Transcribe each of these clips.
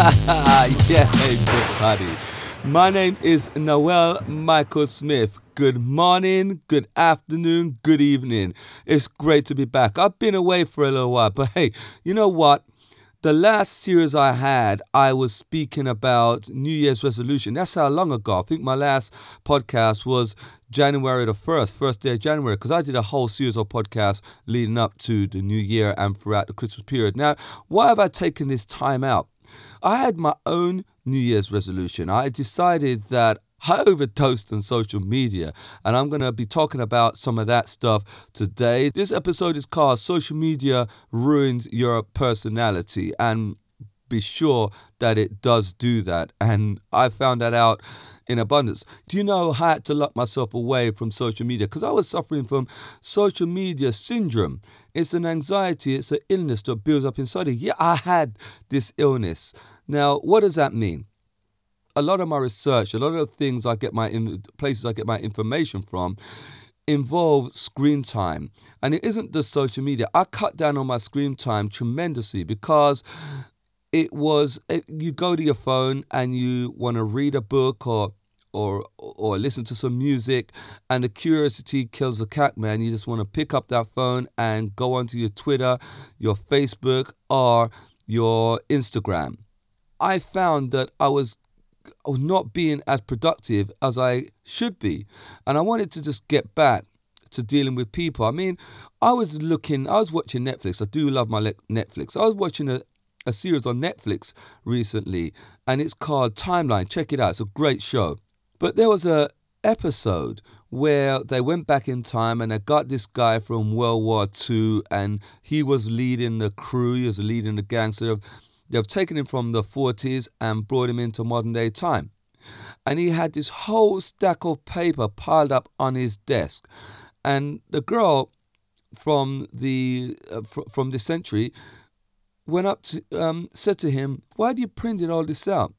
yeah, everybody. My name is Noel Michael Smith. Good morning, good afternoon, good evening. It's great to be back. I've been away for a little while, but hey, you know what? The last series I had, I was speaking about New Year's resolution. That's how long ago. I think my last podcast was January the 1st, first day of January, because I did a whole series of podcasts leading up to the new year and throughout the Christmas period. Now, why have I taken this time out? I had my own New Year's resolution. I decided that I overdosed on social media, and I'm going to be talking about some of that stuff today. This episode is called Social Media Ruins Your Personality, and be sure that it does do that. And I found that out in abundance. Do you know I had to lock myself away from social media because I was suffering from social media syndrome? It's an anxiety, it's an illness that builds up inside you. Yeah, I had this illness. Now, what does that mean? a lot of my research, a lot of things I get my places I get my information from involve screen time. And it isn't just social media. I cut down on my screen time tremendously because it was it, you go to your phone and you want to read a book or or or listen to some music and the curiosity kills the cat man you just want to pick up that phone and go onto your twitter your facebook or your instagram i found that i was not being as productive as I should be. And I wanted to just get back to dealing with people. I mean, I was looking, I was watching Netflix. I do love my Netflix. I was watching a, a series on Netflix recently, and it's called Timeline. Check it out. It's a great show. But there was a episode where they went back in time and they got this guy from World War II, and he was leading the crew. He was leading the gangster. They've taken him from the 40s and brought him into modern day time. And he had this whole stack of paper piled up on his desk. And the girl from the uh, fr- from the century went up to um, said to him, "Why have you printed all this out?"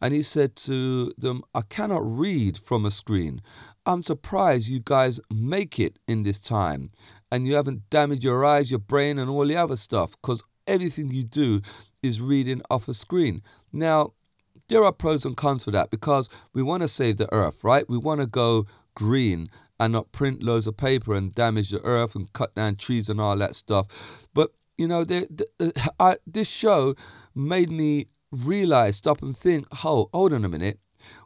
And he said to them, "I cannot read from a screen. I'm surprised you guys make it in this time, and you haven't damaged your eyes, your brain, and all the other stuff. Because everything you do is reading off a screen. Now, there are pros and cons for that because we want to save the earth, right? We want to go green and not print loads of paper and damage the earth and cut down trees and all that stuff. But, you know, they, they, I, this show made me realize, stop and think, oh, hold on a minute.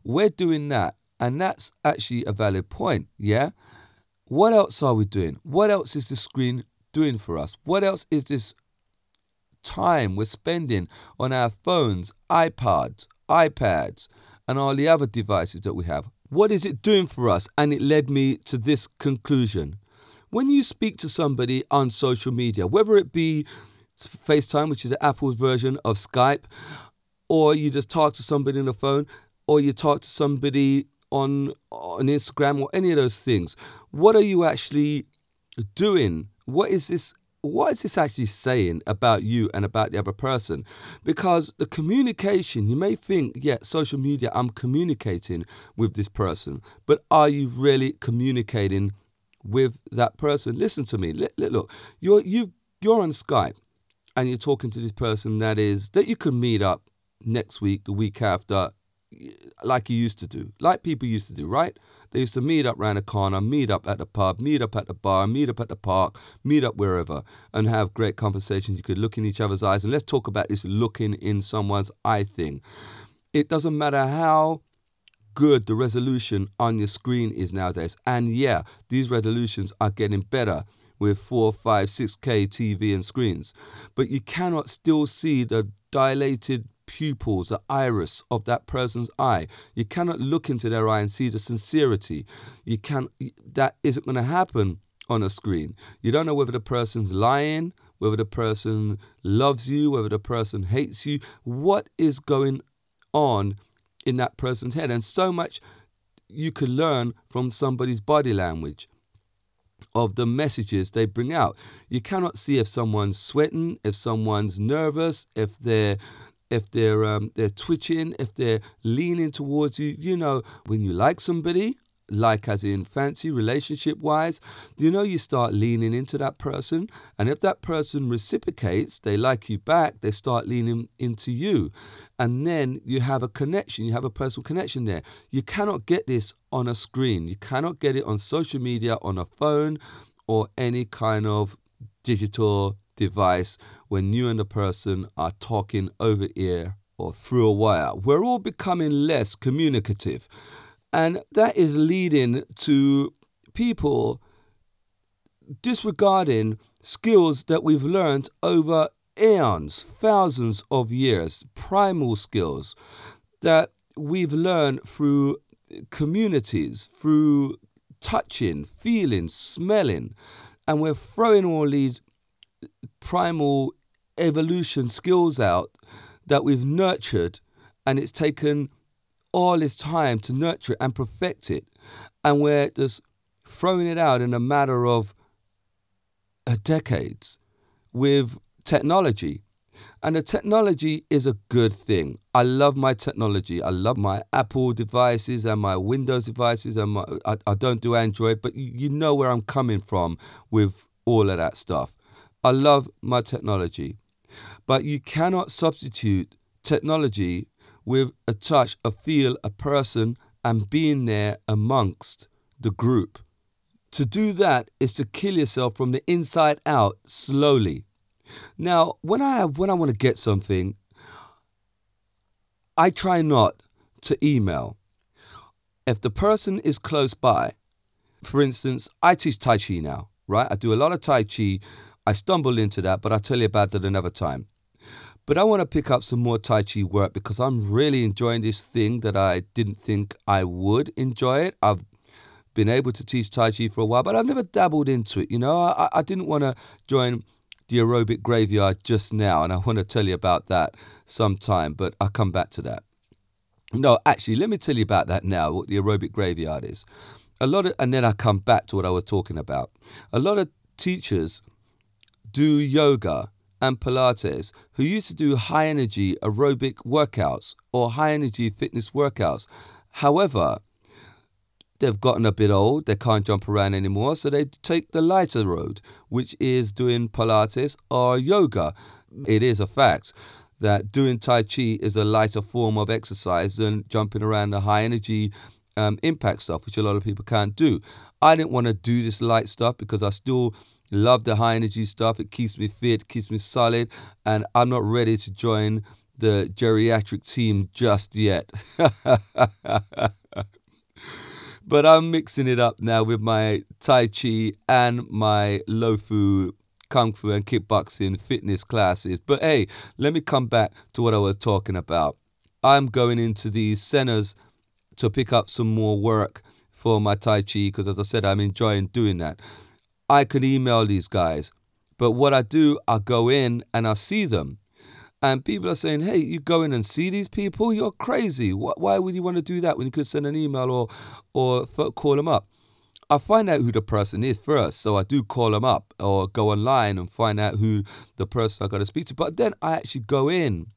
We're doing that. And that's actually a valid point, yeah? What else are we doing? What else is the screen doing for us? What else is this time we're spending on our phones, iPods, iPads, and all the other devices that we have. What is it doing for us? And it led me to this conclusion. When you speak to somebody on social media, whether it be FaceTime, which is Apple's version of Skype, or you just talk to somebody on the phone, or you talk to somebody on on Instagram or any of those things, what are you actually doing? What is this what is this actually saying about you and about the other person? Because the communication, you may think, yeah, social media, I'm communicating with this person, but are you really communicating with that person? Listen to me. Look, you're you you're on Skype, and you're talking to this person that is that you can meet up next week, the week after, like you used to do, like people used to do, right? They used to meet up round the corner, meet up at the pub, meet up at the bar, meet up at the park, meet up wherever, and have great conversations. You could look in each other's eyes, and let's talk about this looking in someone's eye thing. It doesn't matter how good the resolution on your screen is nowadays, and yeah, these resolutions are getting better with 4, 5, 6K TV and screens, but you cannot still see the dilated pupils, the iris of that person's eye. You cannot look into their eye and see the sincerity. You can't. that isn't going to happen on a screen. You don't know whether the person's lying, whether the person loves you, whether the person hates you. What is going on in that person's head? And so much you can learn from somebody's body language of the messages they bring out. You cannot see if someone's sweating, if someone's nervous, if they're if they're um, they're twitching, if they're leaning towards you. You know, when you like somebody like as in fancy relationship wise, do you know, you start leaning into that person. And if that person reciprocates, they like you back, they start leaning into you. And then you have a connection, you have a personal connection there. You cannot get this on a screen, you cannot get it on social media, on a phone, or any kind of digital device when you and the person are talking over ear or through a wire. We're all becoming less communicative. And that is leading to people disregarding skills that we've learned over eons, thousands of years, primal skills that we've learned through communities, through touching, feeling, smelling. And we're throwing all these primal evolution skills out that we've nurtured and it's taken all this time to nurture it and perfect it. And we're just throwing it out in a matter of uh, decades with technology. And the technology is a good thing. I love my technology. I love my Apple devices and my Windows devices. And my, I, I don't do Android, but you, you know where I'm coming from with all of that stuff. I love my technology. But you cannot substitute technology with a touch, a feel, a person, and being there amongst the group. To do that is to kill yourself from the inside out slowly. Now, when I have, when I want to get something, I try not to email. If the person is close by, for instance, I teach Tai Chi now, right? I do a lot of Tai Chi. I stumble into that, but I'll tell you about that another time. But I want to pick up some more Tai Chi work because I'm really enjoying this thing that I didn't think I would enjoy it. I've been able to teach Tai Chi for a while, but I've never dabbled into it. You know, I, I didn't want to join the aerobic graveyard just now, and I want to tell you about that sometime, but I'll come back to that. No, actually, let me tell you about that now, what the aerobic graveyard is. A lot of, and then I come back to what I was talking about. A lot of teachers do yoga and Pilates who used to do high energy aerobic workouts or high energy fitness workouts. However, they've gotten a bit old, they can't jump around anymore, so they take the lighter road, which is doing Pilates or yoga. It is a fact that doing Tai Chi is a lighter form of exercise than jumping around the high energy um, impact stuff, which a lot of people can't do. I didn't want to do this light stuff because I still Love the high energy stuff. It keeps me fit, keeps me solid, and I'm not ready to join the geriatric team just yet. but I'm mixing it up now with my Tai Chi and my Lofu Kung Fu and kickboxing fitness classes. But hey, let me come back to what I was talking about. I'm going into these centers to pick up some more work for my Tai Chi because, as I said, I'm enjoying doing that. I could email these guys. But what I do, I go in and I see them. And people are saying, hey, you go in and see these people? You're crazy. Why would you want to do that when you could send an email or, or call them up? I find out who the person is first. So I do call them up or go online and find out who the person I got to speak to. But then I actually go in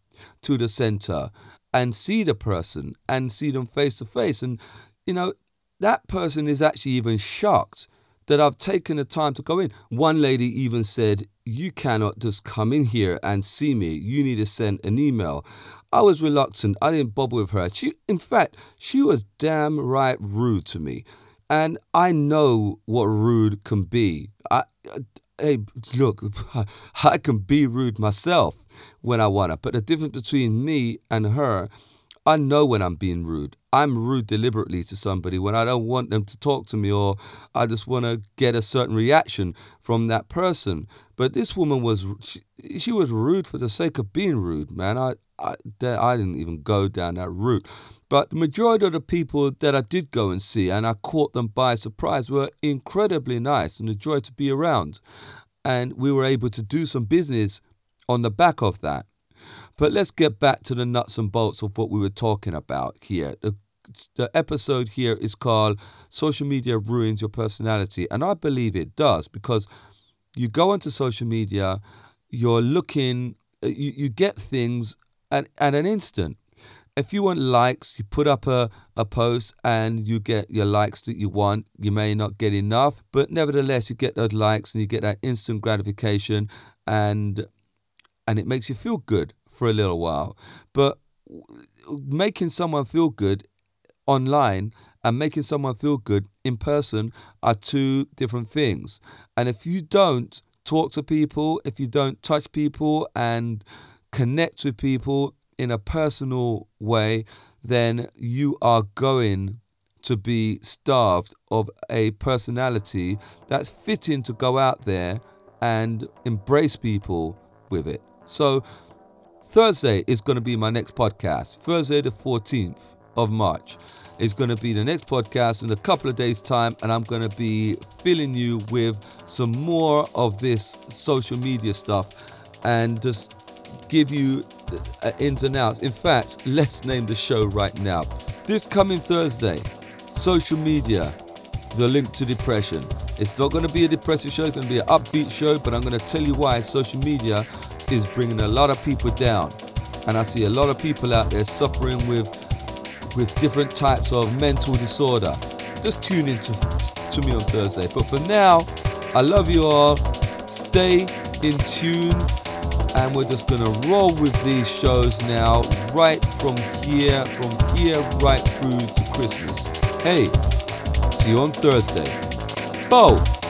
to the center and see the person and see them face to face. And, you know, that person is actually even shocked that I've taken the time to go in. One lady even said, You cannot just come in here and see me. You need to send an email. I was reluctant. I didn't bother with her. She, in fact, she was damn right rude to me. And I know what rude can be. I, hey, look, I can be rude myself when I want to. But the difference between me and her, I know when I'm being rude. I'm rude deliberately to somebody when I don't want them to talk to me or I just want to get a certain reaction from that person. But this woman was she, she was rude for the sake of being rude, man. I I, I didn't even go down that route. But the majority of the people that I did go and see and I caught them by surprise were incredibly nice and a joy to be around. And we were able to do some business on the back of that. But let's get back to the nuts and bolts of what we were talking about here. The, the episode here is called Social Media Ruins Your Personality. And I believe it does because you go onto social media, you're looking, uh, you, you get things at, at an instant. if you want likes, you put up a, a post and you get your likes that you want. You may not get enough, but nevertheless, you get those likes and you get that instant gratification and and it makes you feel good for a little while. But making someone feel good online and making someone feel good in person are two different things. And if you don't talk to people, if you don't touch people and connect with people in a personal way, then you are going to be starved of a personality that's fitting to go out there and embrace people with it. So, Thursday is going to be my next podcast. Thursday, the 14th of March is going to be the next podcast in a couple of days' time, and I'm going to be filling you with some more of this social media stuff and just give you uh, ins and outs. In fact, let's name the show right now. This coming Thursday, social media, the link to depression. It's not going to be a depressive show, it's going to be an upbeat show, but I'm going to tell you why social media is bringing a lot of people down. And I see a lot of people out there suffering with with different types of mental disorder. Just tune in to, to me on Thursday. But for now, I love you all. Stay in tune. And we're just going to roll with these shows now, right from here, from here right through to Christmas. Hey, see you on Thursday. Bo!